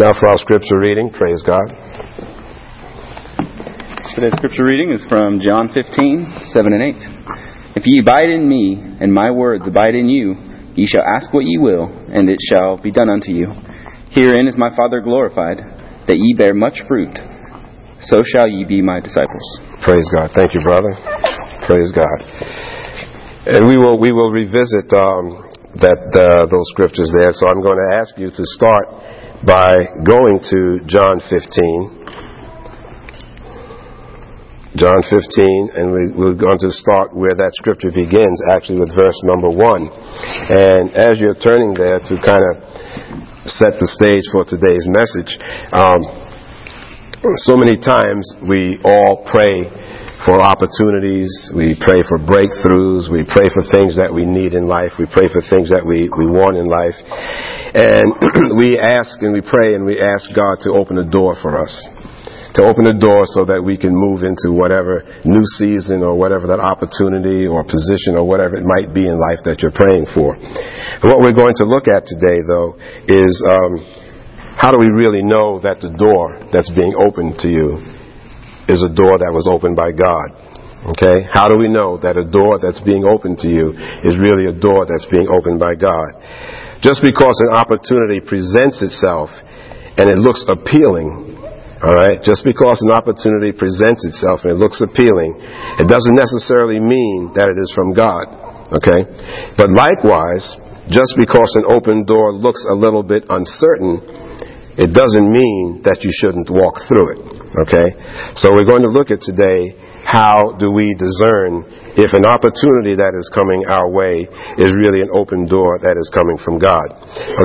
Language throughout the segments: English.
Now for our scripture reading, praise God. Today's scripture reading is from John 15, 7 and 8. If ye abide in me, and my words abide in you, ye shall ask what ye will, and it shall be done unto you. Herein is my Father glorified, that ye bear much fruit. So shall ye be my disciples. Praise God. Thank you, brother. Praise God. And we will we will revisit um, that uh, those scriptures there. So I'm going to ask you to start by going to John 15. John 15, and we, we're going to start where that scripture begins, actually with verse number 1. And as you're turning there to kind of set the stage for today's message, um, so many times we all pray for opportunities, we pray for breakthroughs, we pray for things that we need in life, we pray for things that we, we want in life. And we ask and we pray and we ask God to open a door for us to open the door so that we can move into whatever new season or whatever that opportunity or position or whatever it might be in life that you're praying for. What we're going to look at today, though, is um, how do we really know that the door that's being opened to you is a door that was opened by God? Okay? How do we know that a door that's being opened to you is really a door that's being opened by God? Just because an opportunity presents itself and it looks appealing all right? Just because an opportunity presents itself and it looks appealing, it doesn't necessarily mean that it is from God. Okay? But likewise, just because an open door looks a little bit uncertain, it doesn't mean that you shouldn't walk through it. Okay? So we're going to look at today how do we discern if an opportunity that is coming our way is really an open door that is coming from God.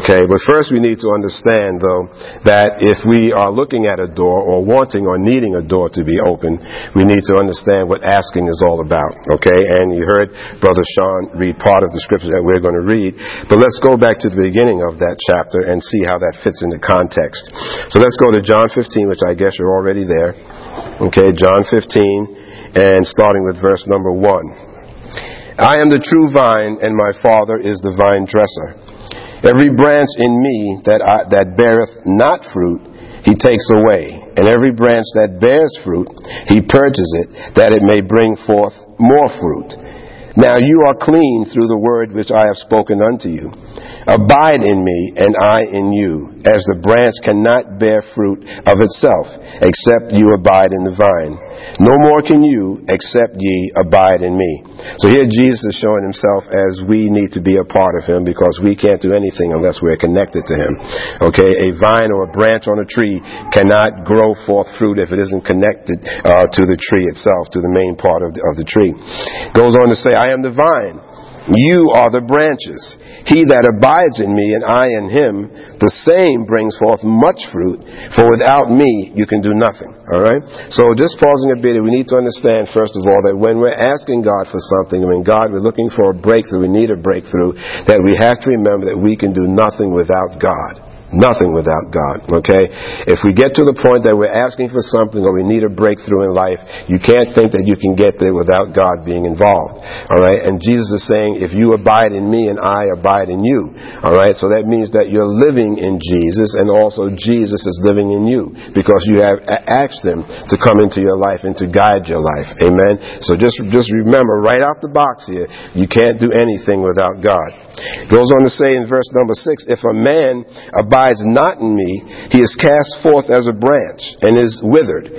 Okay, but first we need to understand though that if we are looking at a door or wanting or needing a door to be open, we need to understand what asking is all about. Okay, and you heard Brother Sean read part of the scripture that we're going to read, but let's go back to the beginning of that chapter and see how that fits into context. So let's go to John 15, which I guess you're already there. Okay, John 15 and starting with verse number one. I am the true vine, and my Father is the vine dresser. Every branch in me that, I, that beareth not fruit, he takes away. And every branch that bears fruit, he purges it, that it may bring forth more fruit. Now you are clean through the word which I have spoken unto you. Abide in me, and I in you, as the branch cannot bear fruit of itself, except you abide in the vine. No more can you, except ye abide in me. So here Jesus is showing himself as we need to be a part of him because we can't do anything unless we're connected to him. Okay, a vine or a branch on a tree cannot grow forth fruit if it isn't connected uh, to the tree itself, to the main part of the, of the tree. Goes on to say, I am the vine. You are the branches. He that abides in me and I in him, the same brings forth much fruit, for without me you can do nothing. Alright? So just pausing a bit, we need to understand first of all that when we're asking God for something, mean God, we're looking for a breakthrough, we need a breakthrough, that we have to remember that we can do nothing without God. Nothing without God, okay? If we get to the point that we're asking for something or we need a breakthrough in life, you can't think that you can get there without God being involved, alright? And Jesus is saying, if you abide in me and I abide in you, alright? So that means that you're living in Jesus and also Jesus is living in you because you have asked Him to come into your life and to guide your life, amen? So just, just remember right off the box here, you can't do anything without God. Goes on to say in verse number six, if a man abides not in me, he is cast forth as a branch and is withered.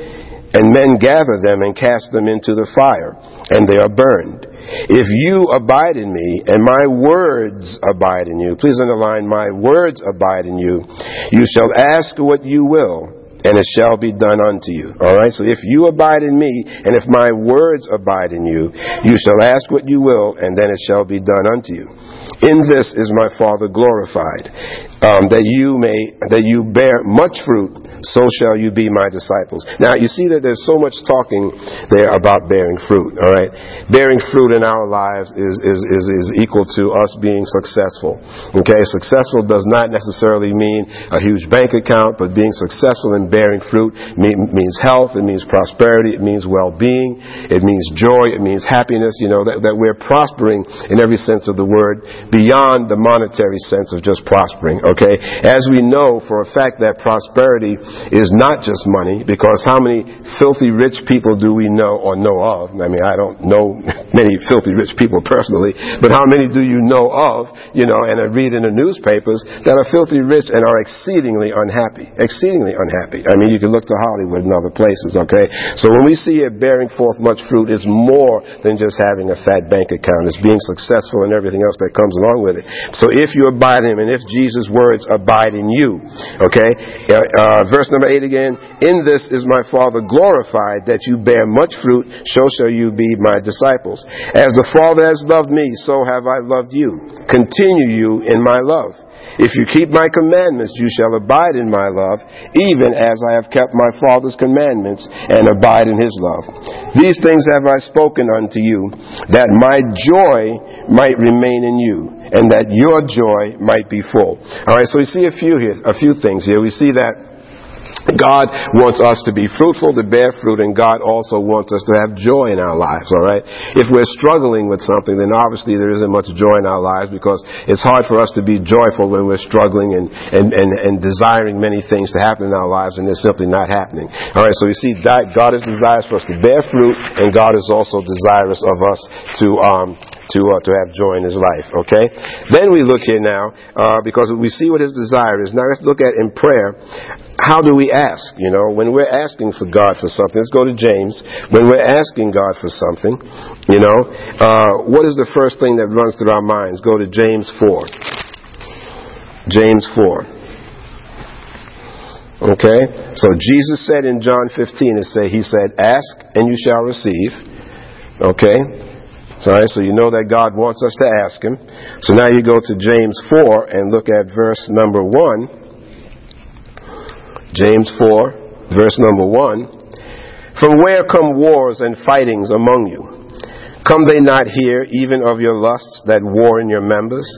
And men gather them and cast them into the fire, and they are burned. If you abide in me, and my words abide in you, please underline, my words abide in you, you shall ask what you will, and it shall be done unto you. Alright? So if you abide in me, and if my words abide in you, you shall ask what you will, and then it shall be done unto you. In this is my Father glorified, um, that you may that you bear much fruit, so shall you be my disciples. Now you see that there's so much talking there about bearing fruit. All right, bearing fruit in our lives is is is, is equal to us being successful. Okay, successful does not necessarily mean a huge bank account, but being successful in bearing fruit means health, it means prosperity, it means well-being, it means joy, it means happiness. You know that that we're prospering in every sense of the word beyond the monetary sense of just prospering. Okay? As we know for a fact that prosperity is not just money, because how many filthy rich people do we know or know of? I mean, I don't know many filthy rich people personally, but how many do you know of, you know, and I read in the newspapers that are filthy rich and are exceedingly unhappy, exceedingly unhappy. I mean, you can look to Hollywood and other places, okay? So when we see it bearing forth much fruit, it's more than just having a fat bank account. It's being successful and everything else that comes along with it. So if you abide in Him and if Jesus' words abide in you, okay? Uh, uh, verse number eight again. In this is my Father glorified that you bear much fruit, so shall you be my disciples. As the Father has loved me, so have I loved you. Continue you in my love. If you keep my commandments, you shall abide in my love, even as I have kept my Father's commandments and abide in his love. These things have I spoken unto you, that my joy might remain in you, and that your joy might be full. All right, so we see a few here, a few things here. We see that God wants us to be fruitful, to bear fruit, and God also wants us to have joy in our lives, alright? If we're struggling with something, then obviously there isn't much joy in our lives because it's hard for us to be joyful when we're struggling and, and, and, and desiring many things to happen in our lives and they're simply not happening. Alright, so you see God is desirous for us to bear fruit, and God is also desirous of us to, um, to, uh, to have joy in his life, okay? Then we look here now, uh, because we see what his desire is. Now let's look at in prayer, how do we ask? You know, when we're asking for God for something, let's go to James. When we're asking God for something, you know, uh, what is the first thing that runs through our minds? Go to James 4. James 4. Okay? So Jesus said in John 15, it say, He said, Ask and you shall receive. Okay? So, right, so you know that God wants us to ask Him. So now you go to James 4 and look at verse number 1. James 4, verse number 1. From where come wars and fightings among you? Come they not here, even of your lusts that war in your members?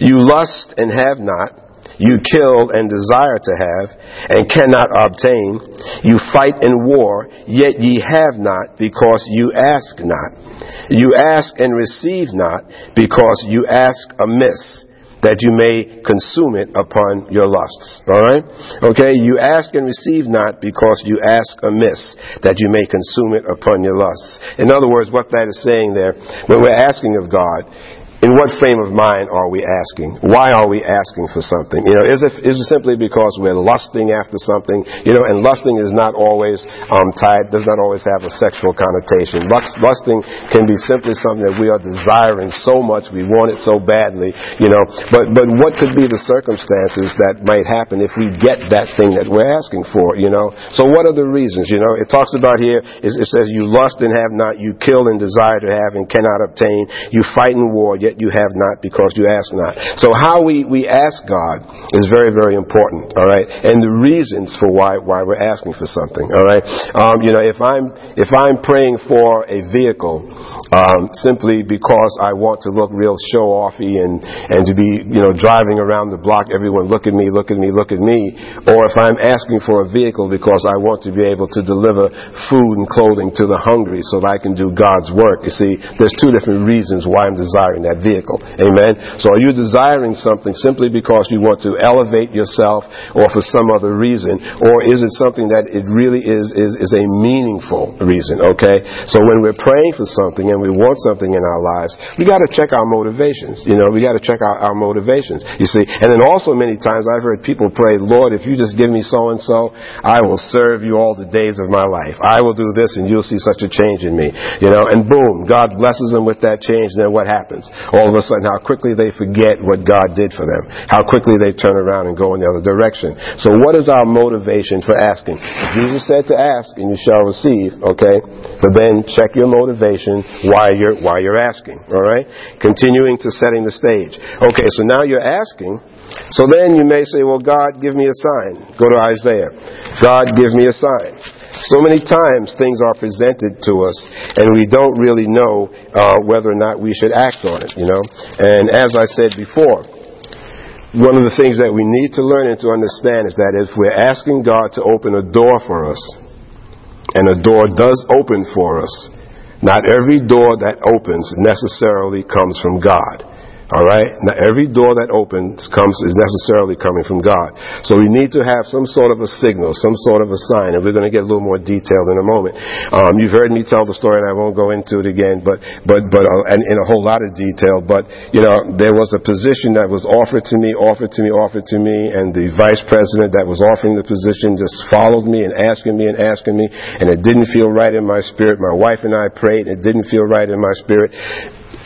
You lust and have not. You kill and desire to have, and cannot obtain. You fight and war, yet ye have not, because you ask not. You ask and receive not, because you ask amiss that you may consume it upon your lusts. Alright? Okay? You ask and receive not because you ask amiss, that you may consume it upon your lusts. In other words, what that is saying there, when we're asking of God, in what frame of mind are we asking? Why are we asking for something? You know, is it, is it simply because we're lusting after something? You know, and lusting is not always um, tied, does not always have a sexual connotation. Lust, lusting can be simply something that we are desiring so much, we want it so badly, you know. But, but what could be the circumstances that might happen if we get that thing that we're asking for, you know? So what are the reasons, you know? It talks about here, it, it says, you lust and have not, you kill and desire to have and cannot obtain, you fight in war, yet you have not because you ask not. So how we, we ask God is very, very important, all right? And the reasons for why, why we're asking for something, all right? Um, you know, if I'm, if I'm praying for a vehicle, um, simply because I want to look real show offy and, and to be, you know, driving around the block, everyone look at me, look at me, look at me, or if I'm asking for a vehicle because I want to be able to deliver food and clothing to the hungry so that I can do God's work. You see, there's two different reasons why I'm desiring that vehicle. Amen. So are you desiring something simply because you want to elevate yourself or for some other reason, or is it something that it really is, is, is a meaningful reason? Okay? So when we're praying for something and we want something in our lives, we got to check our motivations. You know, we got to check our, our motivations. You see, and then also many times I've heard people pray, Lord, if you just give me so and so, I will serve you all the days of my life. I will do this and you'll see such a change in me. You know, and boom, God blesses them with that change. And then what happens? All of a sudden, how quickly they forget what God did for them. How quickly they turn around and go in the other direction. So what is our motivation for asking? Jesus said to ask and you shall receive, okay? But then check your motivation why you're, why you're asking. All right? Continuing to setting the stage. Okay, so now you're asking. So then you may say, well, God, give me a sign. Go to Isaiah. God, give me a sign. So many times things are presented to us and we don't really know uh, whether or not we should act on it, you know. And as I said before, one of the things that we need to learn and to understand is that if we're asking God to open a door for us, and a door does open for us, not every door that opens necessarily comes from God. All right? Now, every door that opens comes is necessarily coming from God. So we need to have some sort of a signal, some sort of a sign, and we're going to get a little more detailed in a moment. Um, you've heard me tell the story, and I won't go into it again, but but but uh, and in a whole lot of detail. But you know, there was a position that was offered to me, offered to me, offered to me, and the vice president that was offering the position just followed me and asking me and asking me, and it didn't feel right in my spirit. My wife and I prayed; and it didn't feel right in my spirit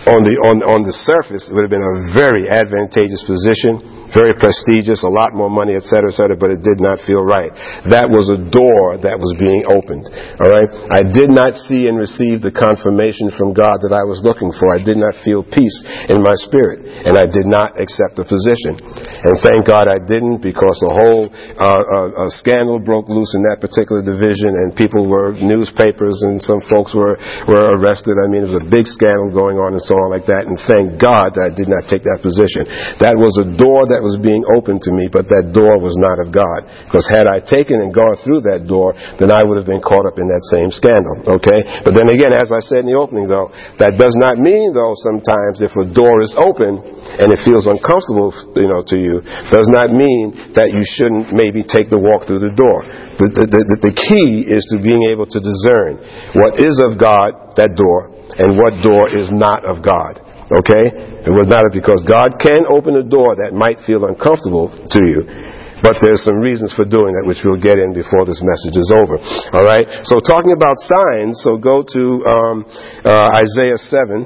on the on on the surface, it would have been a very advantageous position very prestigious, a lot more money, et cetera, et cetera, but it did not feel right. That was a door that was being opened. All right? I did not see and receive the confirmation from God that I was looking for. I did not feel peace in my spirit, and I did not accept the position. And thank God I didn't because the whole uh, uh, scandal broke loose in that particular division, and people were, newspapers and some folks were, were arrested. I mean, it was a big scandal going on and so like that, and thank God that I did not take that position. That was a door that that was being opened to me, but that door was not of God. Because had I taken and gone through that door, then I would have been caught up in that same scandal. Okay? But then again, as I said in the opening though, that does not mean though sometimes if a door is open and it feels uncomfortable, you know, to you, does not mean that you shouldn't maybe take the walk through the door. The, the, the, the key is to being able to discern what is of God, that door, and what door is not of God. Okay? It was not because God can open a door that might feel uncomfortable to you, but there's some reasons for doing that, which we'll get in before this message is over. All right? So, talking about signs, so go to um, uh, Isaiah 7,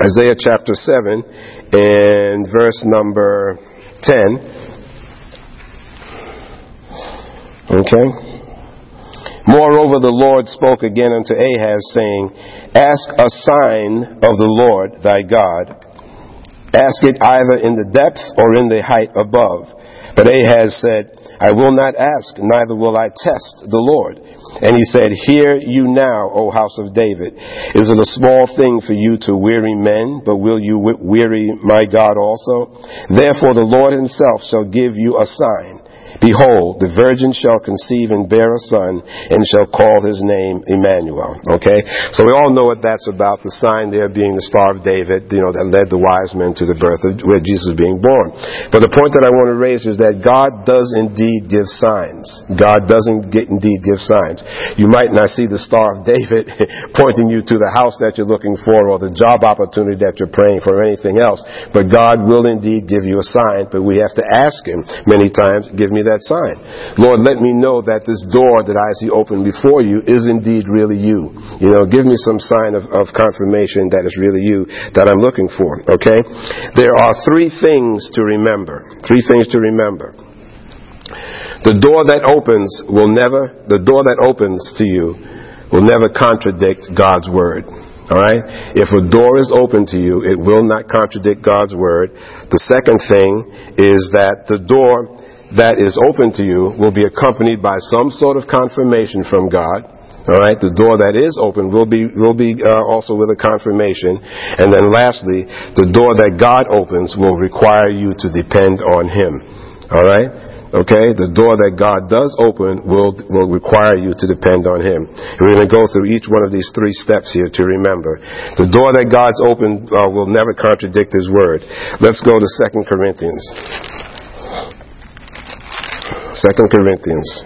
Isaiah chapter 7, and verse number 10. Okay? Moreover, the Lord spoke again unto Ahaz, saying, Ask a sign of the Lord thy God. Ask it either in the depth or in the height above. But Ahaz said, I will not ask, neither will I test the Lord. And he said, Hear you now, O house of David. Is it a small thing for you to weary men, but will you weary my God also? Therefore the Lord himself shall give you a sign. Behold, the virgin shall conceive and bear a son, and shall call his name Emmanuel. Okay? So we all know what that's about, the sign there being the Star of David, you know, that led the wise men to the birth of where Jesus was being born. But the point that I want to raise is that God does indeed give signs. God doesn't indeed give signs. You might not see the Star of David pointing you to the house that you're looking for or the job opportunity that you're praying for or anything else. But God will indeed give you a sign, but we have to ask Him many times, give me that sign. Lord, let me know that this door that I see open before you is indeed really you. You know, give me some sign of, of confirmation that it's really you that I'm looking for. Okay? There are three things to remember. Three things to remember. The door that opens will never, the door that opens to you will never contradict God's word. All right? If a door is open to you, it will not contradict God's word. The second thing is that the door that is open to you will be accompanied by some sort of confirmation from God. All right, the door that is open will be will be uh, also with a confirmation, and then lastly, the door that God opens will require you to depend on Him. All right, okay, the door that God does open will will require you to depend on Him. We're going to go through each one of these three steps here to remember. The door that God's open uh, will never contradict His word. Let's go to Second Corinthians. Second Corinthians.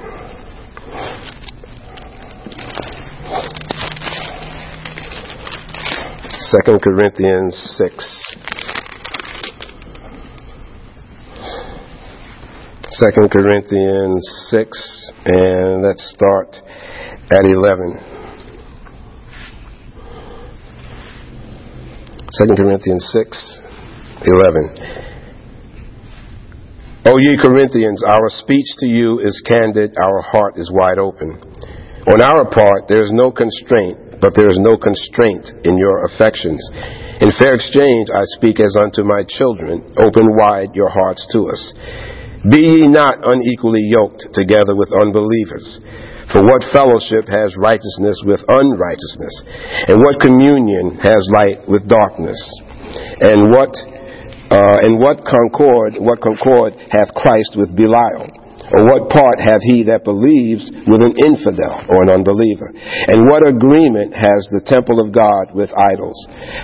Second Corinthians six. Second Corinthians six, and let's start at eleven. Second Corinthians six, eleven. O ye Corinthians, our speech to you is candid, our heart is wide open. On our part, there is no constraint, but there is no constraint in your affections. In fair exchange, I speak as unto my children, open wide your hearts to us. Be ye not unequally yoked together with unbelievers. For what fellowship has righteousness with unrighteousness? And what communion has light with darkness? And what uh, and what concord, what concord hath Christ with Belial? Or what part hath he that believes with an infidel or an unbeliever? And what agreement has the temple of God with idols?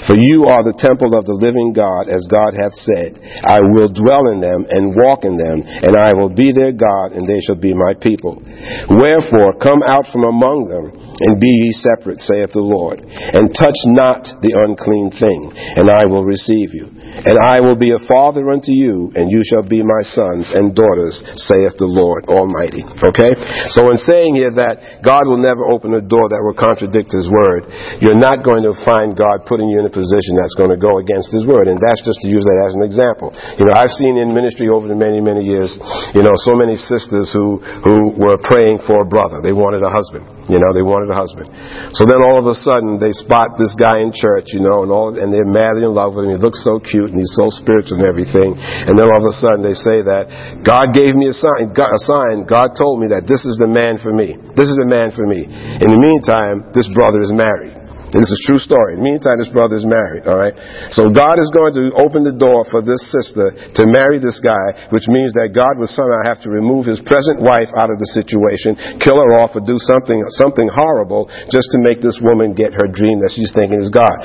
For you are the temple of the living God, as God hath said, I will dwell in them and walk in them, and I will be their God, and they shall be my people. Wherefore, come out from among them, and be ye separate, saith the Lord, and touch not the unclean thing, and I will receive you. And I will be a father unto you, and you shall be my sons and daughters, saith the Lord Almighty. Okay? So in saying here that God will never open a door that will contradict His word, you're not going to find God putting you in a position that's going to go against His word. And that's just to use that as an example. You know, I've seen in ministry over the many, many years, you know, so many sisters who, who were praying for a brother. They wanted a husband. You know, they wanted a husband. So then all of a sudden they spot this guy in church, you know, and all, and they're madly in love with him. He looks so cute and he's so spiritual and everything. And then all of a sudden they say that God gave me a sign, a sign. God told me that this is the man for me. This is the man for me. In the meantime, this brother is married. This is a true story. In the meantime, this brother is married, alright? So God is going to open the door for this sister to marry this guy, which means that God will somehow have to remove his present wife out of the situation, kill her off, or do something, something horrible just to make this woman get her dream that she's thinking is God.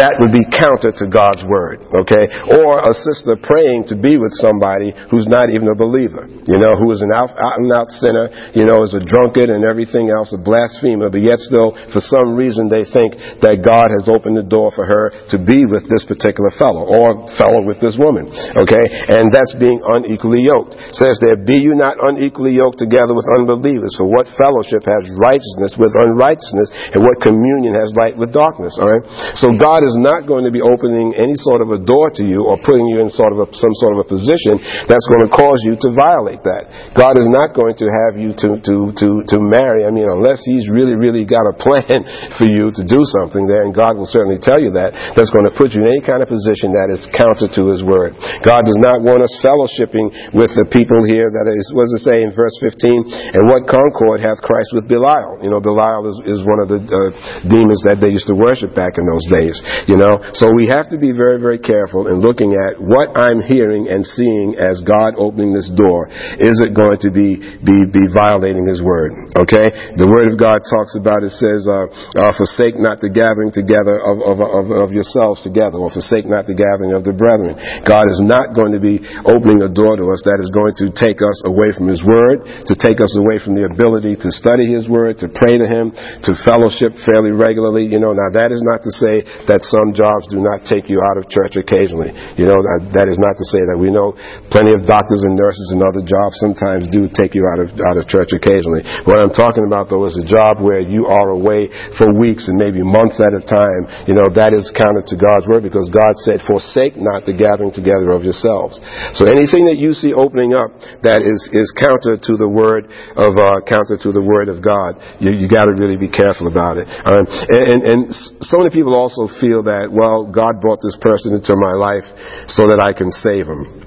That would be counter to God's word, okay? Or a sister praying to be with somebody who's not even a believer, you know, who is an out, out and out sinner, you know, is a drunkard and everything else, a blasphemer, but yet still, for some reason, they think that God has opened the door for her to be with this particular fellow or fellow with this woman. Okay? And that's being unequally yoked. It says there, be you not unequally yoked together with unbelievers. For what fellowship has righteousness with unrighteousness and what communion has light with darkness? Alright? So God is not going to be opening any sort of a door to you or putting you in sort of a, some sort of a position that's going to cause you to violate that. God is not going to have you to, to, to, to marry, I mean, unless He's really, really got a plan for you to do something there, and God will certainly tell you that, that's going to put you in any kind of position that is counter to His Word. God does not want us fellowshipping with the people here that is, what does it say in verse 15? And what concord hath Christ with Belial? You know, Belial is, is one of the uh, demons that they used to worship back in those days, you know. So we have to be very, very careful in looking at what I'm hearing and seeing as God opening this door. Is it going to be, be, be violating His Word? Okay? The Word of God talks about, it says, uh, uh, forsake forsake not the gathering together of, of, of, of, yourselves together, or forsake not the gathering of the brethren. God is not going to be opening a door to us that is going to take us away from His Word, to take us away from the ability to study His Word, to pray to Him, to fellowship fairly regularly. You know, now that is not to say that some jobs do not take you out of church occasionally. You know, that is not to say that we know plenty of doctors and nurses and other jobs sometimes do take you out of, out of church occasionally. What I'm talking about though is a job where you are away for weeks and maybe months at a time, you know, that is counter to God's word because God said, forsake not the gathering together of yourselves. So anything that you see opening up that is, is counter to the word of, uh, counter to the word of God, you, you gotta really be careful about it. Um, and, and, and so many people also feel that, well, God brought this person into my life so that I can save him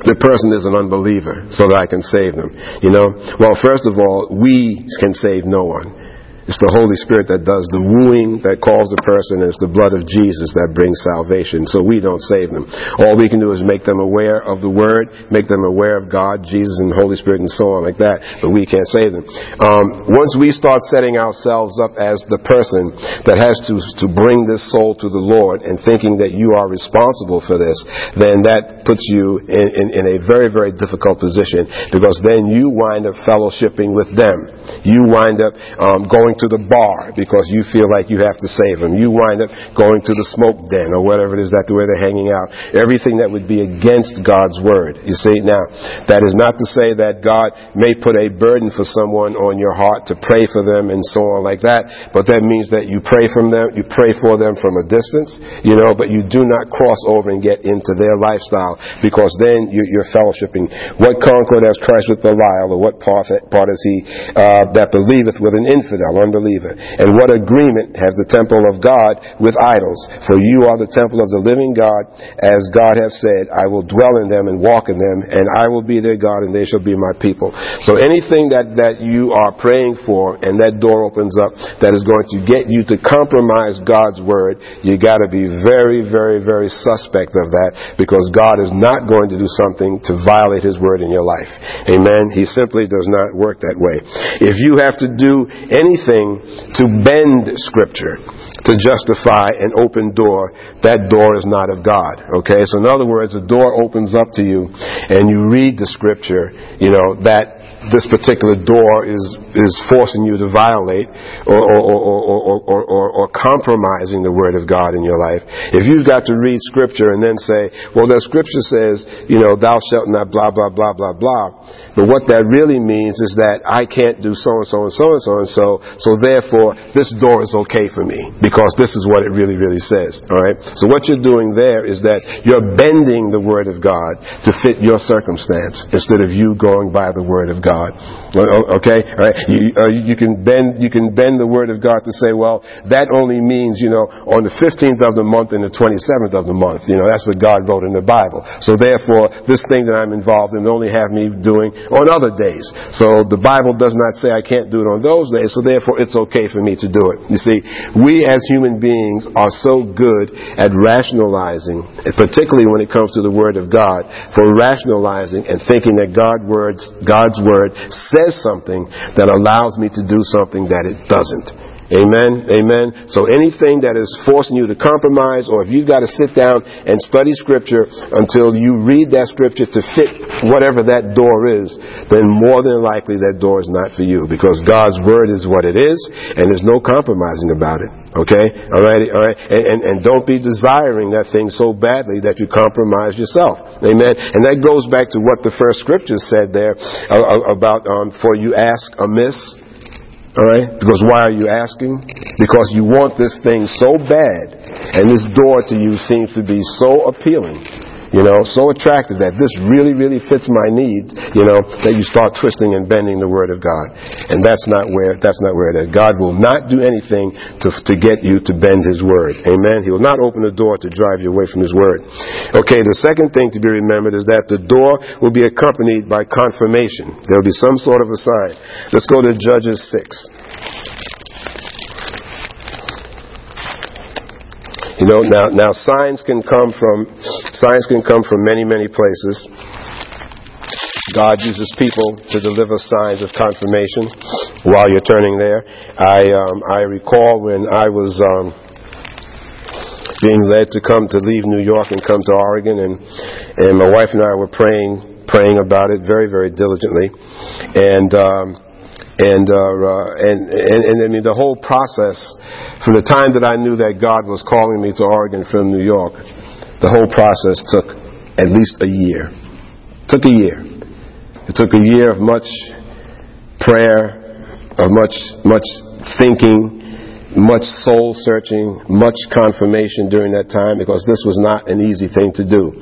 the person is an unbeliever so that I can save them. You know? Well, first of all, we can save no one. It's the Holy Spirit that does the wooing that calls the person, and it's the blood of Jesus that brings salvation. So we don't save them. All we can do is make them aware of the Word, make them aware of God, Jesus, and the Holy Spirit, and so on like that. But we can't save them. Um, once we start setting ourselves up as the person that has to to bring this soul to the Lord, and thinking that you are responsible for this, then that puts you in, in, in a very very difficult position because then you wind up fellowshipping with them. You wind up um, going to the bar because you feel like you have to save them. You wind up going to the smoke den or whatever it is that the way they're hanging out. Everything that would be against God's word. You see, now, that is not to say that God may put a burden for someone on your heart to pray for them and so on like that, but that means that you pray from them, you pray for them from a distance, you know, but you do not cross over and get into their lifestyle because then you're fellowshipping. What concord has Christ with Belial, or what part, part is he uh, that believeth with an infidel? Unbeliever. And what agreement have the temple of God with idols? For you are the temple of the living God, as God hath said, I will dwell in them and walk in them, and I will be their God, and they shall be my people. So anything that, that you are praying for, and that door opens up, that is going to get you to compromise God's word, you gotta be very, very, very suspect of that, because God is not going to do something to violate His word in your life. Amen? He simply does not work that way. If you have to do anything to bend Scripture, to justify an open door, that door is not of God. Okay? So in other words, a door opens up to you and you read the Scripture, you know, that this particular door is, is forcing you to violate or, or, or, or, compromising the Word of God in your life. If you've got to read Scripture and then say, well, the Scripture says, you know, thou shalt not blah, blah, blah, blah, blah, but what that really means is that I can't do so and so and so and so and so, so therefore this door is okay for me because this is what it really, really says. Alright? So what you're doing there is that you're bending the Word of God to fit your circumstance instead of you going by the Word of God. God. Okay, right. You, uh, you can bend you can bend the word of God to say, well, that only means you know on the 15th of the month and the 27th of the month. You know that's what God wrote in the Bible. So therefore, this thing that I'm involved in only have me doing on other days. So the Bible does not say I can't do it on those days. So therefore, it's okay for me to do it. You see, we as human beings are so good at rationalizing, particularly when it comes to the Word of God, for rationalizing and thinking that God words God's word word says something that allows me to do something that it doesn't. Amen. Amen. So anything that is forcing you to compromise, or if you've got to sit down and study scripture until you read that scripture to fit whatever that door is, then more than likely that door is not for you because God's word is what it is and there's no compromising about it. Okay? Alright, alright? And, and, and don't be desiring that thing so badly that you compromise yourself. Amen? And that goes back to what the first scripture said there uh, uh about, um, for you ask amiss. Alright? Because why are you asking? Because you want this thing so bad, and this door to you seems to be so appealing you know, so attractive that this really, really fits my needs, you know, that you start twisting and bending the Word of God. And that's not where, that's not where it is. God will not do anything to, to get you to bend His Word. Amen? He will not open the door to drive you away from His Word. Okay, the second thing to be remembered is that the door will be accompanied by confirmation. There will be some sort of a sign. Let's go to Judges 6. You know, now, now signs can come from, signs can come from many, many places. God uses people to deliver signs of confirmation while you're turning there. I, um, I recall when I was, um, being led to come to leave New York and come to Oregon, and and my wife and I were praying praying about it very very diligently, and um, and, uh, uh, and, and, and I mean, the whole process, from the time that I knew that God was calling me to Oregon from New York, the whole process took at least a year. It took a year. It took a year of much prayer, of much, much thinking, much soul searching, much confirmation during that time because this was not an easy thing to do.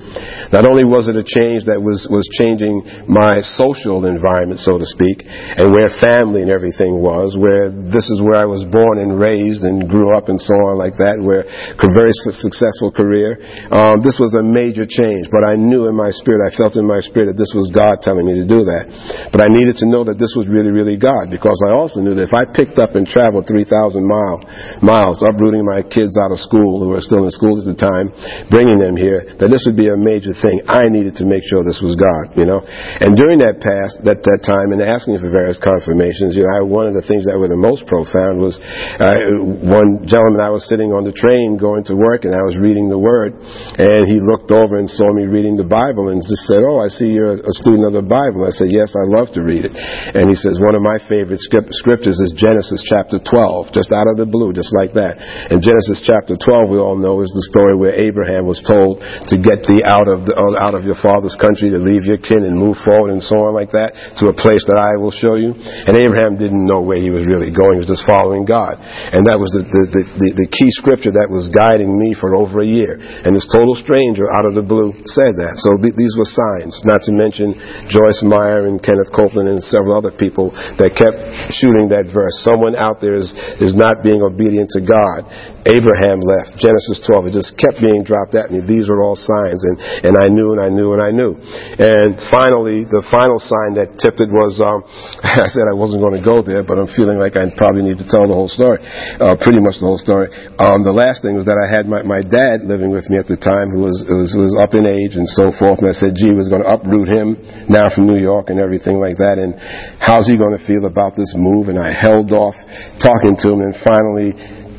Not only was it a change that was, was changing my social environment, so to speak, and where family and everything was, where this is where I was born and raised and grew up and so on like that, where a very successful career. Um, this was a major change, but I knew in my spirit, I felt in my spirit that this was God telling me to do that. But I needed to know that this was really, really God because I also knew that if I picked up and traveled 3,000 miles miles, uprooting my kids out of school who were still in school at the time, bringing them here, that this would be a major thing. I needed to make sure this was God, you know. And during that past, that, that time, and asking for various confirmations, you know, I, one of the things that were the most profound was uh, one gentleman I was sitting on the train going to work, and I was reading the Word, and he looked over and saw me reading the Bible, and just said, "Oh, I see you're a student of the Bible." I said, "Yes, I love to read it." And he says, "One of my favorite scriptures is Genesis chapter 12, just out of the the blue, just like that. In Genesis chapter 12, we all know is the story where Abraham was told to get thee out of the, uh, out of your father's country, to leave your kin and move forward and so on like that to a place that I will show you. And Abraham didn't know where he was really going; he was just following God. And that was the the, the, the, the key scripture that was guiding me for over a year. And this total stranger out of the blue said that. So th- these were signs. Not to mention Joyce Meyer and Kenneth Copeland and several other people that kept shooting that verse. Someone out there is, is not being obedient to God. Abraham left. Genesis 12. It just kept being dropped at me. These were all signs. And, and I knew and I knew and I knew. And finally, the final sign that tipped it was, um, I said I wasn't going to go there, but I'm feeling like I probably need to tell the whole story. Uh, pretty much the whole story. Um, the last thing was that I had my, my dad living with me at the time who was, was, was up in age and so forth. And I said, gee, was going to uproot him now from New York and everything like that. And how's he going to feel about this move? And I held off talking to him and finally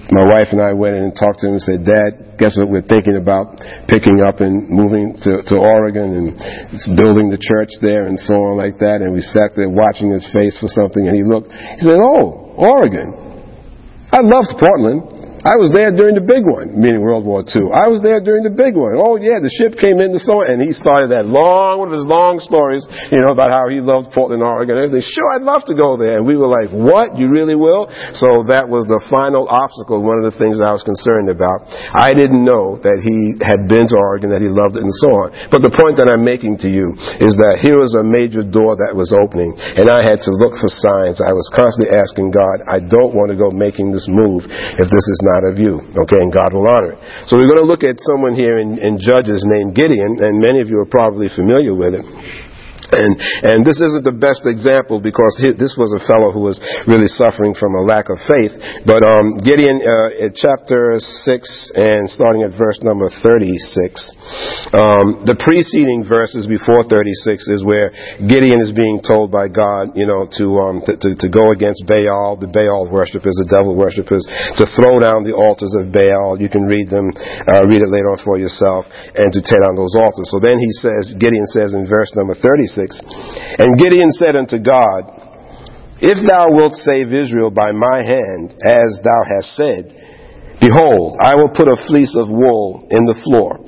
my wife and I went in and talked to him and said, Dad, guess what we're thinking about picking up and moving to, to Oregon and building the church there and so on like that. And we sat there watching his face for something and he looked, he said, Oh, Oregon. I loved Portland. I was there during the big one, meaning World War II. I was there during the big one. Oh yeah, the ship came in the so and he started that long, one of his long stories, you know, about how he loved Portland, Oregon and everything. Sure, I'd love to go there. And we were like, what? You really will? So that was the final obstacle, one of the things I was concerned about. I didn't know that he had been to Oregon, that he loved it and so on. But the point that I'm making to you is that here was a major door that was opening and I had to look for signs. I was constantly asking God, I don't want to go making this move if this is not not of you. Okay, and God will honor it. So we're going to look at someone here in, in Judges named Gideon, and many of you are probably familiar with it. And, and this isn't the best example because he, this was a fellow who was really suffering from a lack of faith. But um, Gideon, uh, chapter 6 and starting at verse number 36, um, the preceding verses before 36 is where Gideon is being told by God, you know, to, um, to, to, to go against Baal, the Baal worshippers, the devil worshippers, to throw down the altars of Baal. You can read them, uh, read it later on for yourself, and to tear down those altars. So then he says, Gideon says in verse number 36, 6. And Gideon said unto God, If thou wilt save Israel by my hand, as thou hast said, behold, I will put a fleece of wool in the floor,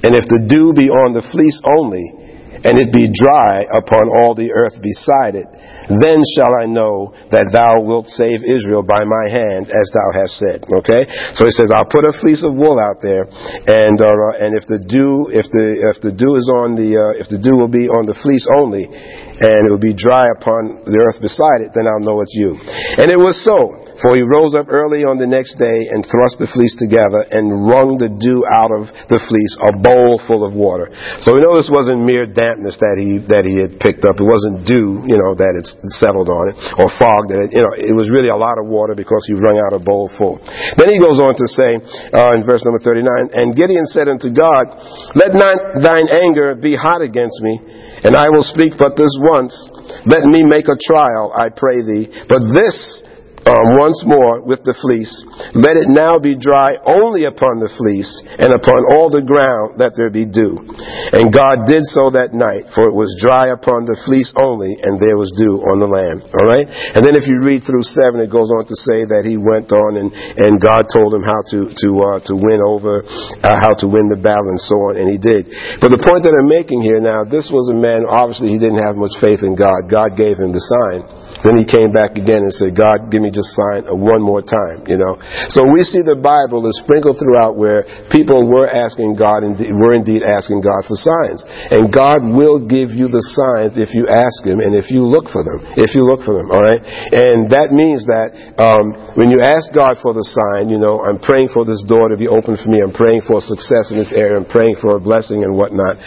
and if the dew be on the fleece only, and it be dry upon all the earth beside it, then shall I know that thou wilt save Israel by my hand, as thou hast said. Okay, so he says, I'll put a fleece of wool out there, and uh, and if the dew, if the if the dew is on the uh, if the dew will be on the fleece only, and it will be dry upon the earth beside it, then I'll know it's you. And it was so. For he rose up early on the next day and thrust the fleece together and wrung the dew out of the fleece, a bowl full of water. So we know this wasn't mere dampness that he that he had picked up. It wasn't dew, you know, that it settled on it, or fog that it, you know, it was really a lot of water because he wrung out a bowl full. Then he goes on to say uh, in verse number 39, and Gideon said unto God, Let not thine anger be hot against me, and I will speak but this once. Let me make a trial, I pray thee. But this um, once more with the fleece. Let it now be dry only upon the fleece and upon all the ground that there be dew. And God did so that night, for it was dry upon the fleece only, and there was dew on the land. All right? And then if you read through 7, it goes on to say that he went on and, and God told him how to, to, uh, to win over, uh, how to win the battle and so on, and he did. But the point that I'm making here now, this was a man, obviously he didn't have much faith in God. God gave him the sign. Then he came back again and said, God, give me just sign one more time, you know. So we see the Bible is sprinkled throughout where people were asking God, and were indeed asking God for signs. And God will give you the signs if you ask Him and if you look for them. If you look for them, alright? And that means that um, when you ask God for the sign, you know, I'm praying for this door to be open for me, I'm praying for success in this area, I'm praying for a blessing and whatnot.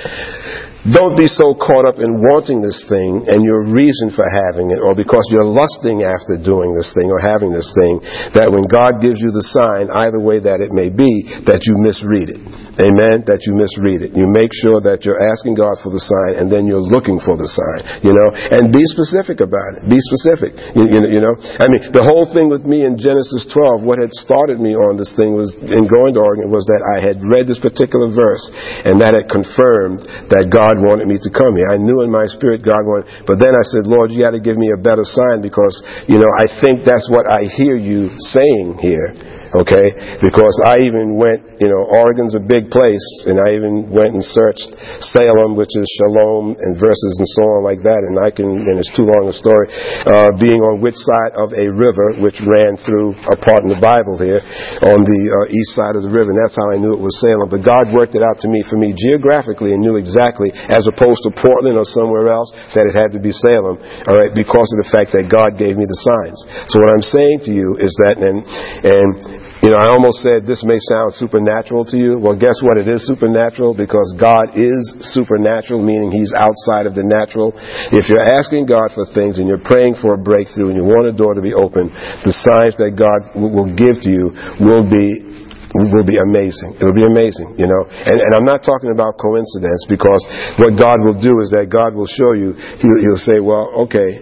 Don't be so caught up in wanting this thing and your reason for having it, or because you're lusting after doing this thing or having this thing, that when God gives you the sign, either way that it may be, that you misread it. Amen? That you misread it. You make sure that you're asking God for the sign and then you're looking for the sign, you know, and be specific about it. Be specific. You, you, know, I mean, the whole thing with me in Genesis 12, what had started me on this thing was, in going to Oregon, was that I had read this particular verse and that had confirmed that God God wanted me to come here. I knew in my spirit God wanted, but then I said, Lord, you got to give me a better sign because, you know, I think that's what I hear you saying here okay? Because I even went, you know, Oregon's a big place, and I even went and searched Salem, which is shalom and verses and so on like that, and I can, and it's too long a story, uh, being on which side of a river which ran through a part in the Bible here, on the uh, east side of the river, and that's how I knew it was Salem. But God worked it out to me, for me geographically, and knew exactly, as opposed to Portland or somewhere else, that it had to be Salem, all right, because of the fact that God gave me the signs. So what I'm saying to you is that, and, and you know, I almost said this may sound supernatural to you. Well, guess what? It is supernatural because God is supernatural, meaning He's outside of the natural. If you're asking God for things and you're praying for a breakthrough and you want a door to be open, the signs that God will give to you will be will be amazing. It'll be amazing, you know. And, and I'm not talking about coincidence because what God will do is that God will show you, he'll, he'll say, well, okay,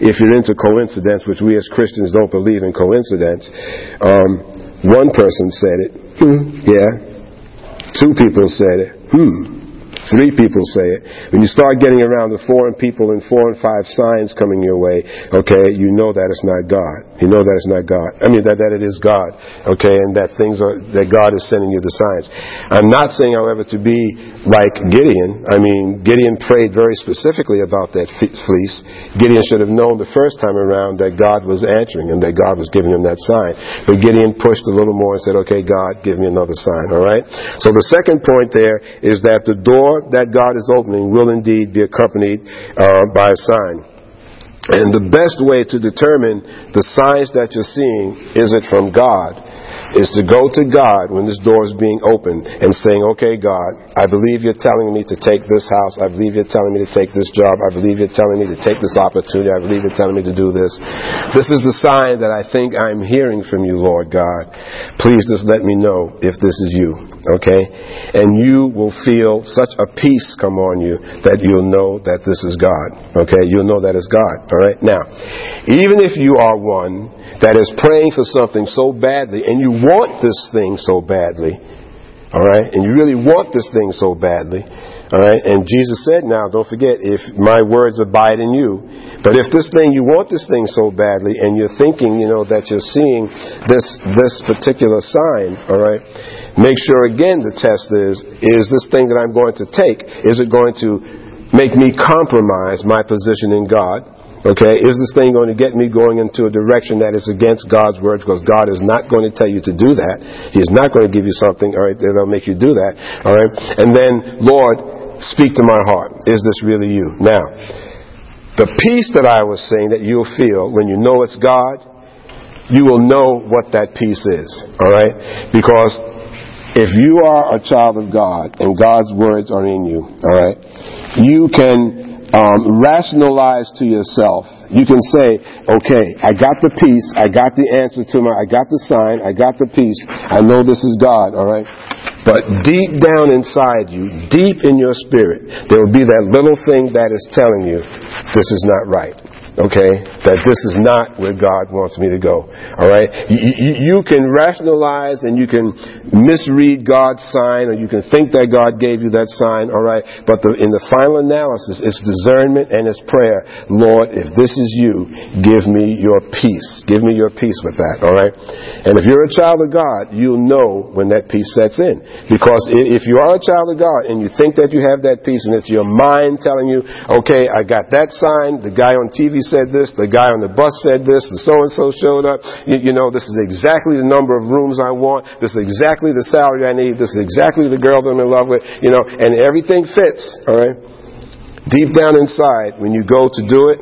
if you're into coincidence, which we as Christians don't believe in coincidence, um, one person said it, hmm, yeah. Two people said it, hmm. Three people say it. When you start getting around the foreign people and four and five signs coming your way, okay, you know that it's not God. You know that it's not God. I mean, that, that it is God, okay, and that things are, that God is sending you the signs. I'm not saying, however, to be like Gideon. I mean, Gideon prayed very specifically about that fleece. Gideon should have known the first time around that God was answering him, that God was giving him that sign. But Gideon pushed a little more and said, okay, God, give me another sign, alright? So the second point there is that the door that God is opening will indeed be accompanied uh, by a sign. And the best way to determine the signs that you're seeing, is it from God? Is to go to God when this door is being opened and saying, okay, God, I believe you're telling me to take this house. I believe you're telling me to take this job. I believe you're telling me to take this opportunity. I believe you're telling me to do this. This is the sign that I think I'm hearing from you, Lord God. Please just let me know if this is you. Okay? And you will feel such a peace come on you that you'll know that this is God. Okay? You'll know that it's God. Alright? Now, even if you are one that is praying for something so badly and you want this thing so badly, all right, and you really want this thing so badly, all right, and Jesus said, now don't forget, if my words abide in you, but if this thing, you want this thing so badly and you're thinking, you know, that you're seeing this, this particular sign, all right, make sure again the test is, is this thing that I'm going to take, is it going to make me compromise my position in God? Okay, is this thing going to get me going into a direction that is against God's word? Because God is not going to tell you to do that. He is not going to give you something, all right, that'll make you do that. All right, and then, Lord, speak to my heart. Is this really you? Now, the peace that I was saying that you'll feel when you know it's God, you will know what that peace is. All right, because if you are a child of God and God's words are in you, all right, you can um, rationalize to yourself. You can say, okay, I got the peace, I got the answer to my, I got the sign, I got the peace, I know this is God, alright? But deep down inside you, deep in your spirit, there will be that little thing that is telling you, this is not right okay, that this is not where God wants me to go. All right? You, you, you, can rationalize and you can misread God's sign or you can think that God gave you that sign, all right? But the, in the final analysis, it's discernment and it's prayer. Lord, if this is you, give me your peace. Give me your peace with that, all right? And if you're a child of God, you'll know when that peace sets in. Because if you are a child of God and you think that you have that peace and it's your mind telling you, okay, I got that sign, the guy on TV said this, the guy on the bus said this, the so and so showed up. You, you, know, this is exactly the number of rooms I want. This is exactly the salary I need. This is exactly the girl that I'm in love with. You know, and everything fits. All right. Deep down inside, when you go to do it,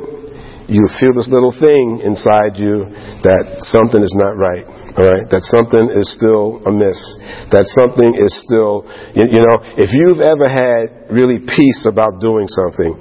you feel this little thing inside you that something is not right. All right, that something is still amiss. That something is still, you, you know, if you've ever had really peace about doing something,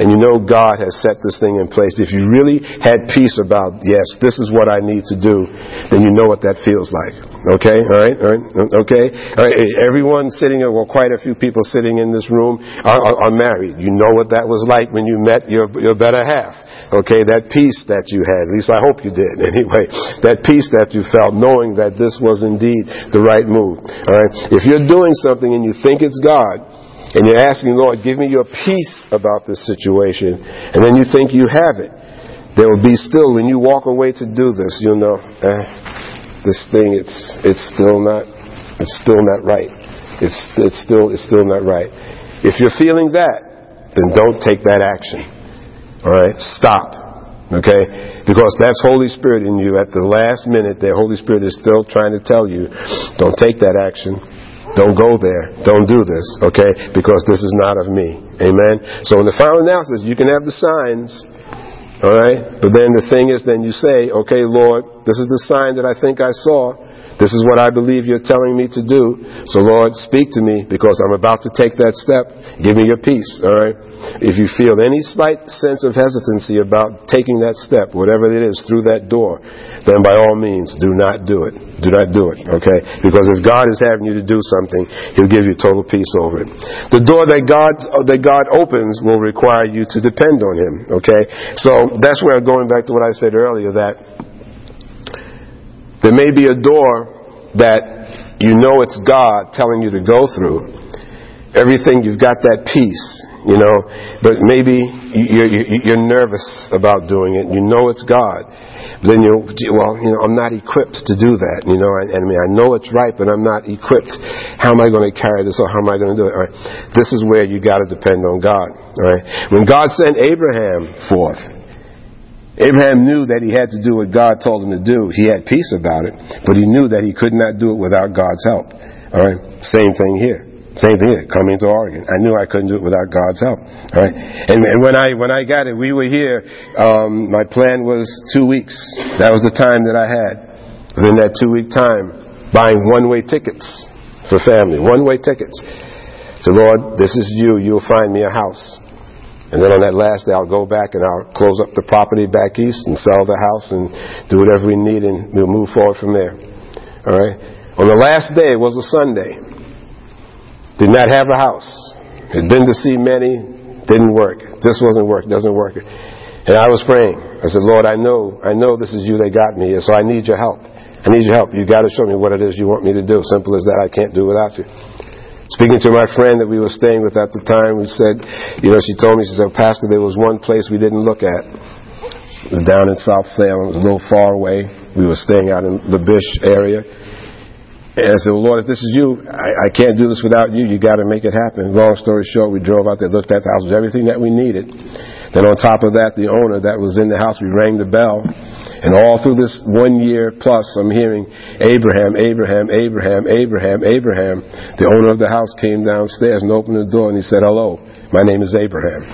and you know God has set this thing in place, if you really had peace about, yes, this is what I need to do, then you know what that feels like. Okay, all right, all right, okay. All right, everyone sitting, well, quite a few people sitting in this room are, are, are married. You know what that was like when you met your, your better half. Okay, that peace that you had, at least I hope you did anyway, that peace that you felt knowing that this was indeed the right move. All right, if you're doing something and you think it's God, and you're asking, Lord, give me your peace about this situation, and then you think you have it, there will be still, when you walk away to do this, you'll know, eh, this thing, it's, it's still not, it's still not right. It's, it's still, it's still not right. If you're feeling that, then don't take that action. Alright? Stop. Okay? Because that's Holy Spirit in you. At the last minute, the Holy Spirit is still trying to tell you, don't take that action. Don't go there. Don't do this. Okay? Because this is not of me. Amen? So in the final analysis, you can have the signs. Alright? But then the thing is, then you say, okay, Lord, this is the sign that I think I saw. This is what I believe you're telling me to do. So Lord, speak to me because I'm about to take that step. Give me your peace, alright? If you feel any slight sense of hesitancy about taking that step, whatever it is, through that door, then by all means, do not do it. Do not do it, okay? Because if God is having you to do something, He'll give you total peace over it. The door that God, uh, that God opens will require you to depend on Him, okay? So that's where going back to what I said earlier that there may be a door that you know it's God telling you to go through. Everything, you've got that peace, you know, but maybe you're, you're nervous about doing it. You know it's God. But then you're, well, you know, I'm not equipped to do that, you know, and, I mean, I know it's right, but I'm not equipped. How am I going to carry this or how am I going to do it? All right. This is where you got to depend on God, all right? When God sent Abraham forth, Abraham knew that he had to do what God told him to do. He had peace about it, but he knew that he could not do it without God's help. All right? Same thing here. Same thing here. Coming to Oregon, I knew I couldn't do it without God's help. All right? And, and when I when I got it, we were here. Um, my plan was two weeks. That was the time that I had. Within that two week time, buying one way tickets for family, one way tickets. So Lord, this is you. You'll find me a house. And then on that last day, I'll go back and I'll close up the property back east and sell the house and do whatever we need and we'll move forward from there. All right? On the last day was a Sunday. Did not have a house. Had been to see many. Didn't work. This wasn't work. Doesn't work. And I was praying. I said, Lord, I know, I know this is you that got me here, so I need your help. I need your help. You got to show me what it is you want me to do. Simple as that. I can't do without you. Speaking to my friend that we were staying with at the time, we said, you know, she told me, she said, Pastor, there was one place we didn't look at. It was down in South Salem. It was a little far away. We were staying out in the Bish area. And I said, well, Lord, if this is you, I, I can't do this without you. You got to make it happen. Long story short, we drove out there, looked at the house, was everything that we needed. Then on top of that, the owner that was in the house, we rang the bell. And all through this one year plus, I'm hearing Abraham, Abraham, Abraham, Abraham, Abraham. The owner of the house came downstairs and opened the door and he said, Hello, my name is Abraham.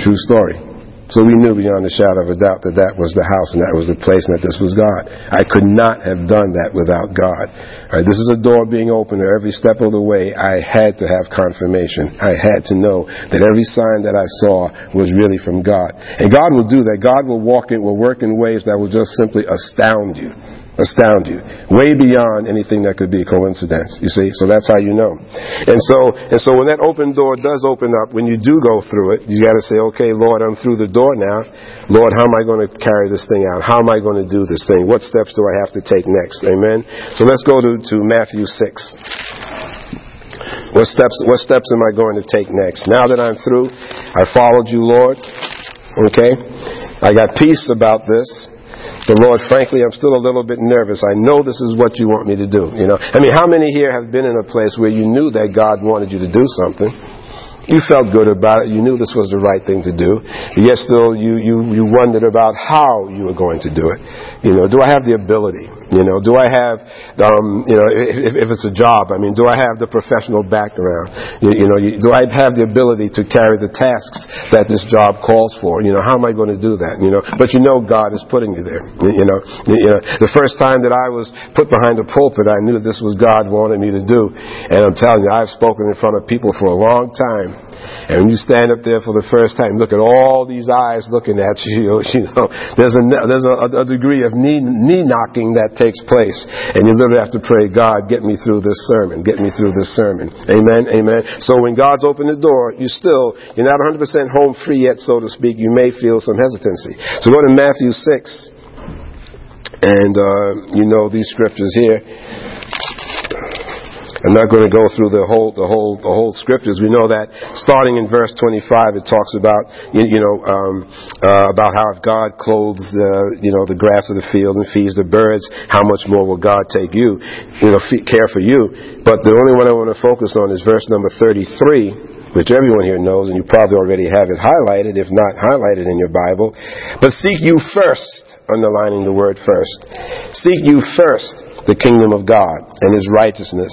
True story. So we knew beyond a shadow of a doubt that that was the house and that was the place and that this was God. I could not have done that without God. Right, this is a door being opened every step of the way. I had to have confirmation. I had to know that every sign that I saw was really from God. And God will do that. God will walk in, will work in ways that will just simply astound you astound you, way beyond anything that could be a coincidence. You see, so that's how you know. And so, and so when that open door does open up, when you do go through it, you got to say, okay, Lord, I'm through the door now. Lord, how am I going to carry this thing out? How am I going to do this thing? What steps do I have to take next? Amen. So let's go to, to Matthew six. What steps? What steps am I going to take next? Now that I'm through, I followed you, Lord. Okay, I got peace about this. But Lord, frankly, I'm still a little bit nervous. I know this is what you want me to do. You know, I mean, how many here have been in a place where you knew that God wanted you to do something? You felt good about it. You knew this was the right thing to do. Yet still, you, you, you wondered about how you were going to do it. You know, do I have the ability? You know, do I have, um, you know, if, if it's a job, I mean, do I have the professional background? You, you know, you, do I have the ability to carry the tasks that this job calls for? You know, how am I going to do that? You know, but you know God is putting you there. You know, you know, the first time that I was put behind the pulpit, I knew that this was God wanted me to do. And I'm telling you, I've spoken in front of people for a long time. And when you stand up there for the first time, look at all these eyes looking at you. You know, there's a there's a, a degree of knee knee knocking that takes place, and you literally have to pray, God, get me through this sermon, get me through this sermon. Amen, amen. So when God's opened the door, you still you're not 100% home free yet, so to speak. You may feel some hesitancy. So go to Matthew six, and uh, you know these scriptures here. I'm not going to go through the whole, the whole, the whole scriptures. We know that starting in verse 25, it talks about, you, you know, um, uh, about how if God clothes, uh, you know, the grass of the field and feeds the birds, how much more will God take you, you know, care for you? But the only one I want to focus on is verse number 33 which everyone here knows, and you probably already have it highlighted, if not highlighted in your Bible. But seek you first, underlining the word first. Seek you first the kingdom of God and his righteousness,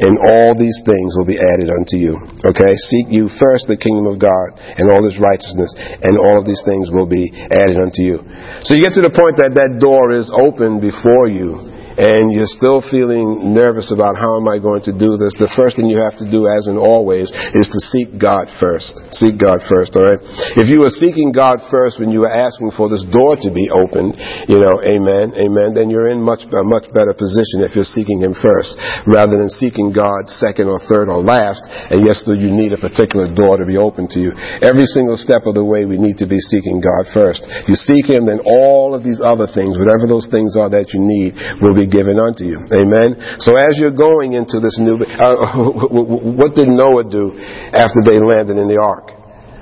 and all these things will be added unto you. Okay? Seek you first the kingdom of God and all his righteousness, and all of these things will be added unto you. So you get to the point that that door is open before you and you're still feeling nervous about how am I going to do this, the first thing you have to do, as in always, is to seek God first. Seek God first, all right? If you were seeking God first when you were asking for this door to be opened, you know, amen, amen, then you're in much, a much better position if you're seeking Him first, rather than seeking God second or third or last, and yes, though you need a particular door to be open to you. Every single step of the way, we need to be seeking God first. You seek Him, then all of these other things, whatever those things are that you need, will be given unto you. Amen. So as you're going into this new, uh, what did Noah do after they landed in the ark?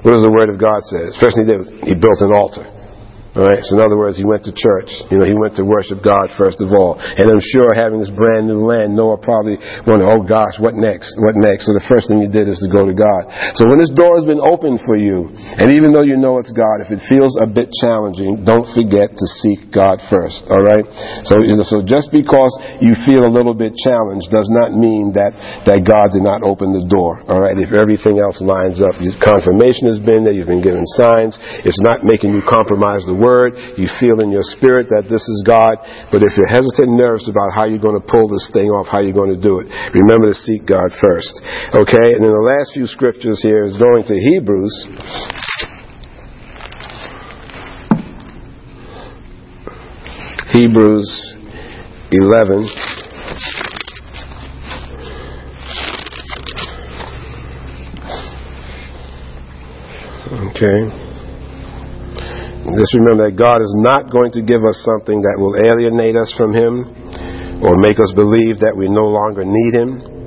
What does the Word of God say? First he did he built an altar. So in other words, he went to church. You know, he went to worship God first of all. And I'm sure having this brand new land, Noah probably wondered, oh gosh, what next? What next? So the first thing you did is to go to God. So when this door has been opened for you, and even though you know it's God, if it feels a bit challenging, don't forget to seek God first. All right. So, you know, so just because you feel a little bit challenged does not mean that that God did not open the door. All right. If everything else lines up, confirmation has been there. You've been given signs. It's not making you compromise the word you feel in your spirit that this is God, but if you're hesitant and nervous about how you're going to pull this thing off, how you're going to do it, remember to seek God first. Okay? And then the last few scriptures here is going to Hebrews. Hebrews 11. Okay. Just remember that God is not going to give us something that will alienate us from Him or make us believe that we no longer need Him.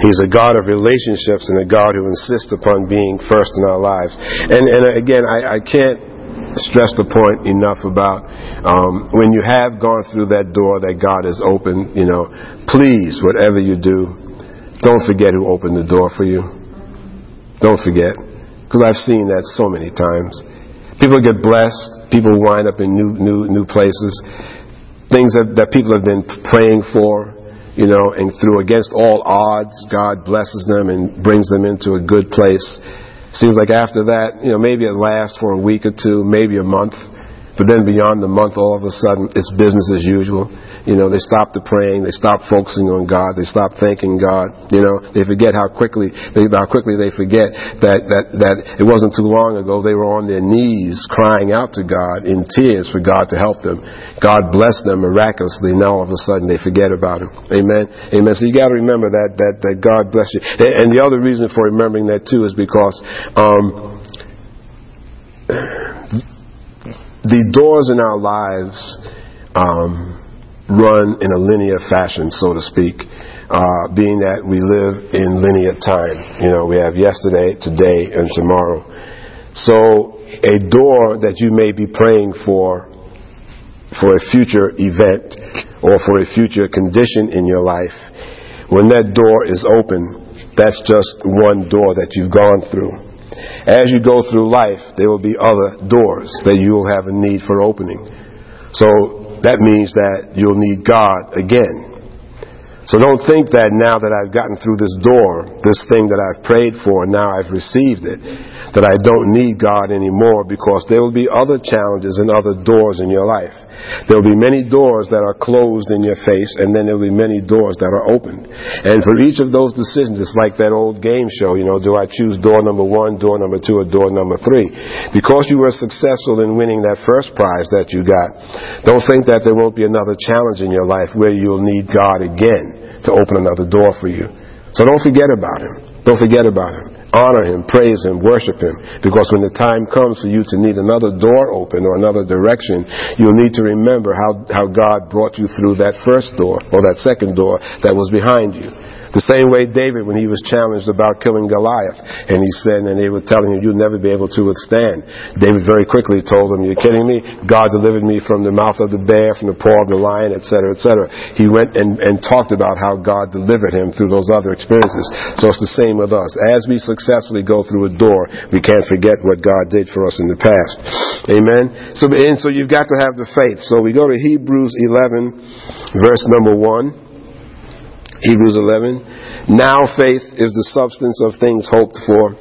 He's a God of relationships and a God who insists upon being first in our lives. And, and again, I, I can't stress the point enough about um, when you have gone through that door that God has opened, you know, please, whatever you do, don't forget who opened the door for you. Don't forget. Because I've seen that so many times. People get blessed. People wind up in new, new, new places. Things that, that people have been praying for, you know, and through against all odds, God blesses them and brings them into a good place. Seems like after that, you know, maybe it lasts for a week or two, maybe a month. But then beyond the month, all of a sudden, it's business as usual. You know, they stop the praying, they stop focusing on God, they stop thanking God. You know, they forget how quickly they, how quickly they forget that that that it wasn't too long ago they were on their knees crying out to God in tears for God to help them. God blessed them miraculously. Now all of a sudden they forget about Him. Amen. Amen. So you got to remember that that that God bless you. And the other reason for remembering that too is because. Um, the doors in our lives um, run in a linear fashion, so to speak, uh, being that we live in linear time. You know, we have yesterday, today, and tomorrow. So, a door that you may be praying for, for a future event, or for a future condition in your life, when that door is open, that's just one door that you've gone through. As you go through life, there will be other doors that you will have a need for opening. So that means that you'll need God again. So don't think that now that I've gotten through this door, this thing that I've prayed for, and now I've received it, that I don't need God anymore because there will be other challenges and other doors in your life. There will be many doors that are closed in your face, and then there will be many doors that are opened. And for each of those decisions, it's like that old game show, you know, do I choose door number one, door number two, or door number three? Because you were successful in winning that first prize that you got, don't think that there won't be another challenge in your life where you'll need God again to open another door for you. So don't forget about Him. Don't forget about Him honor Him, praise Him, worship Him. Because when the time comes for you to need another door open or another direction, you'll need to remember how, how God brought you through that first door or that second door that was behind you. The same way David, when he was challenged about killing Goliath, and he said, and they were telling him, you'll never be able to withstand. David very quickly told them, you're kidding me? God delivered me from the mouth of the bear, from the paw of the lion, etc., etc. He went and, and talked about how God delivered him through those other experiences. So it's the same with us. As we successfully go through a door, we can't forget what God did for us in the past. Amen? So, and so you've got to have the faith. So we go to Hebrews 11, verse number 1. Hebrews 11. Now faith is the substance of things hoped for,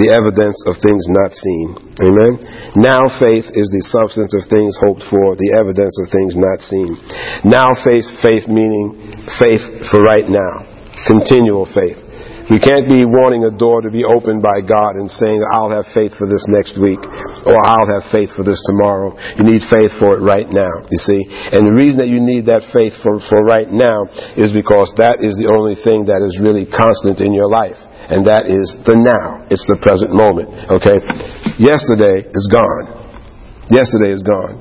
the evidence of things not seen. Amen. Now faith is the substance of things hoped for, the evidence of things not seen. Now faith, faith meaning faith for right now. Continual faith. We can't be wanting a door to be opened by God and saying, I'll have faith for this next week, or I'll have faith for this tomorrow. You need faith for it right now, you see. And the reason that you need that faith for, for right now is because that is the only thing that is really constant in your life. And that is the now. It's the present moment, okay? Yesterday is gone. Yesterday is gone.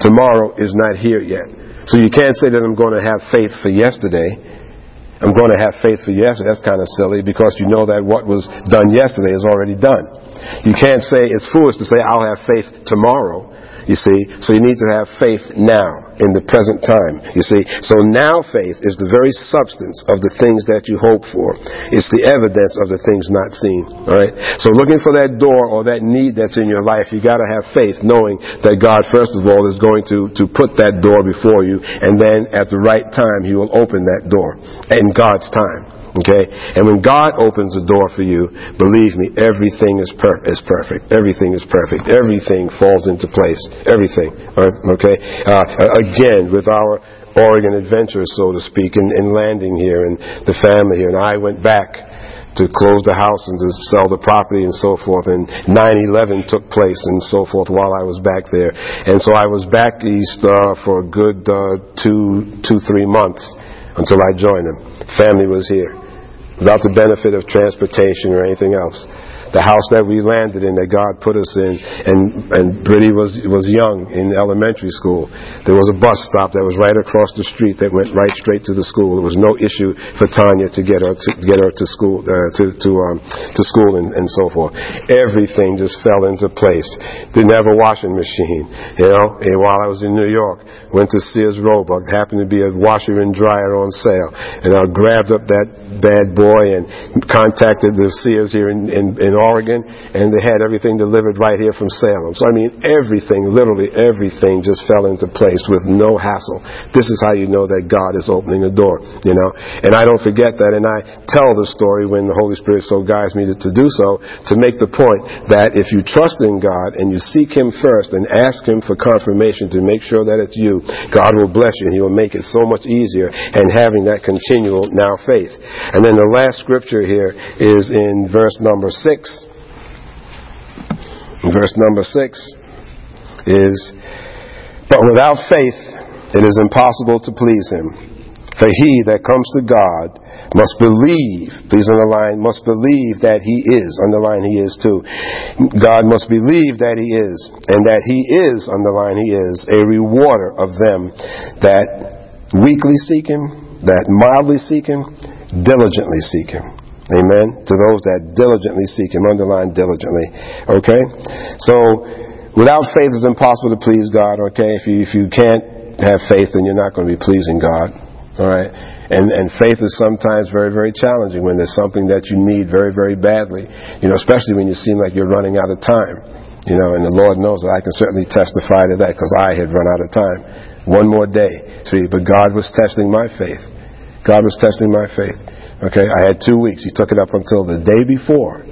Tomorrow is not here yet. So you can't say that I'm going to have faith for yesterday I'm going to have faith for yesterday. That's kind of silly because you know that what was done yesterday is already done. You can't say it's foolish to say I'll have faith tomorrow you see. So you need to have faith now, in the present time, you see. So now faith is the very substance of the things that you hope for. It's the evidence of the things not seen, alright? So looking for that door or that need that's in your life, you gotta have faith knowing that God, first of all, is going to, to put that door before you, and then at the right time, He will open that door in God's time. Okay? And when God opens the door for you, believe me, everything is, per- is perfect. Everything is perfect. Everything falls into place. Everything. Okay? Uh, again, with our Oregon adventure, so to speak, in, in landing here and the family here, and I went back to close the house and to sell the property and so forth. And 9/11 took place and so forth while I was back there, and so I was back east uh, for a good uh, two, two, three months until I joined them. Family was here without the benefit of transportation or anything else the house that we landed in that God put us in. And, and Brittany was, was young in elementary school. There was a bus stop that was right across the street that went right straight to the school. There was no issue for Tanya to get her to get her to school, uh, to, to, um, to school and, and so forth. Everything just fell into place. Didn't have a washing machine, you know, and while I was in New York, went to Sears Roebuck, happened to be a washer and dryer on sale, and I grabbed up that bad boy and contacted the Sears here in, in, in Oregon, and they had everything delivered right here from Salem. So, I mean, everything, literally everything just fell into place with no hassle. This is how you know that God is opening a door, you know. And I don't forget that, and I tell the story when the Holy Spirit so guides me to, to do so, to make the point that if you trust in God and you seek Him first and ask Him for confirmation to make sure that it's you, God will bless you and He will make it so much easier and having that continual now faith. And then the last scripture here is in verse number 6 verse number 6 is, But without faith it is impossible to please him. For he that comes to God must believe, please underline, must believe that he is, underline he is too. God must believe that he is, and that he is, underline he is, a rewarder of them that weakly seek him, that mildly seek him, diligently seek him. Amen. To those that diligently seek Him, underline diligently. Okay? So, without faith it's impossible to please God, okay? If you, if you can't have faith, then you're not going to be pleasing God. Alright? And, and faith is sometimes very, very challenging when there's something that you need very, very badly. You know, especially when you seem like you're running out of time. You know, and the Lord knows that I can certainly testify to that because I had run out of time. One more day. See, but God was testing my faith. God was testing my faith. Okay, I had two weeks. He took it up until the day before,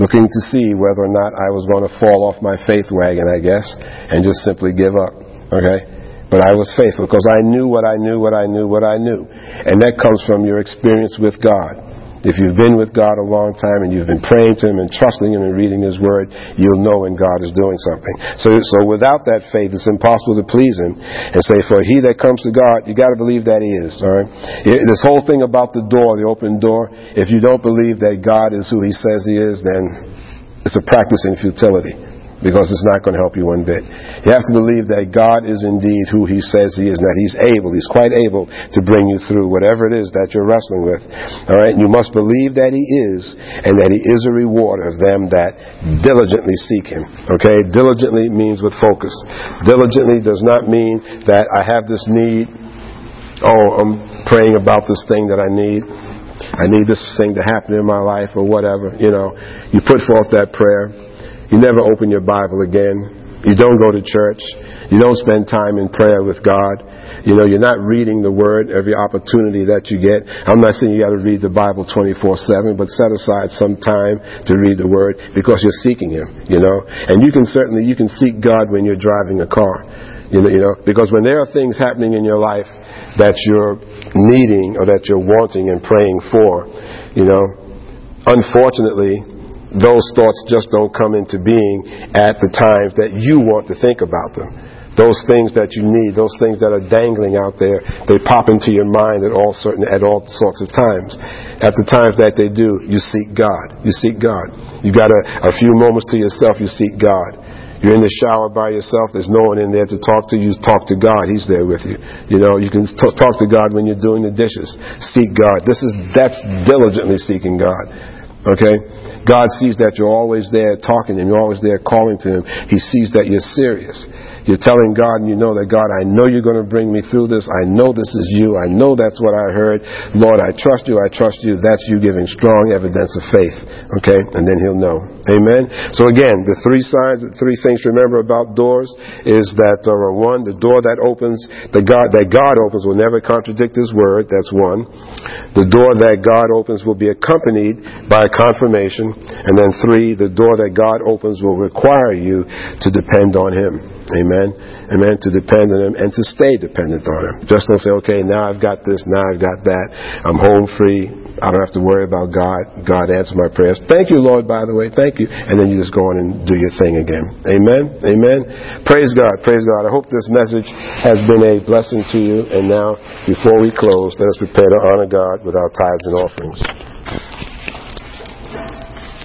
looking to see whether or not I was going to fall off my faith wagon, I guess, and just simply give up. Okay? But I was faithful because I knew what I knew, what I knew, what I knew. And that comes from your experience with God. If you've been with God a long time and you've been praying to Him and trusting Him and reading His Word, you'll know when God is doing something. So, so without that faith, it's impossible to please Him and say, for He that comes to God, you got to believe that He is. All right. This whole thing about the door, the open door, if you don't believe that God is who He says He is, then it's a practice in futility because it's not going to help you one bit. You have to believe that God is indeed who He says He is, and that He's able, He's quite able to bring you through whatever it is that you're wrestling with. All right? And you must believe that He is, and that He is a rewarder of them that diligently seek Him. Okay? Diligently means with focus. Diligently does not mean that I have this need. Oh, I'm praying about this thing that I need. I need this thing to happen in my life or whatever. You know, you put forth that prayer. You never open your Bible again. You don't go to church. You don't spend time in prayer with God. You know, you're not reading the Word every opportunity that you get. I'm not saying you got to read the Bible 24-7, but set aside some time to read the Word because you're seeking Him, you know. And you can certainly, you can seek God when you're driving a car. You know, you know, because when there are things happening in your life that you're needing or that you're wanting and praying for, you know, unfortunately, those thoughts just don't come into being at the times that you want to think about them. Those things that you need, those things that are dangling out there, they pop into your mind at all certain at all sorts of times. At the times that they do, you seek God. You seek God. You got a, a few moments to yourself, you seek God. You're in the shower by yourself. There's no one in there to talk to you. Talk to God. He's there with you. You know, you can t- talk to God when you're doing the dishes. Seek God. This is, that's diligently seeking God. Okay? God sees that you're always there talking to Him. You're always there calling to Him. He sees that you're serious. You're telling God and you know that God, I know you're going to bring me through this. I know this is you. I know that's what I heard. Lord, I trust you. I trust you. That's you giving strong evidence of faith. Okay? And then he'll know. Amen? So again, the three signs, the three things to remember about doors is that, uh, one, the door that opens, the God, that God opens will never contradict his word. That's one. The door that God opens will be accompanied by a confirmation. And then three, the door that God opens will require you to depend on him. Amen. Amen. To depend on Him and to stay dependent on Him. Just don't say, okay, now I've got this, now I've got that. I'm home free. I don't have to worry about God. God answer my prayers. Thank you, Lord, by the way. Thank you. And then you just go on and do your thing again. Amen. Amen. Praise God. Praise God. I hope this message has been a blessing to you. And now, before we close, let us prepare to honor God with our tithes and offerings.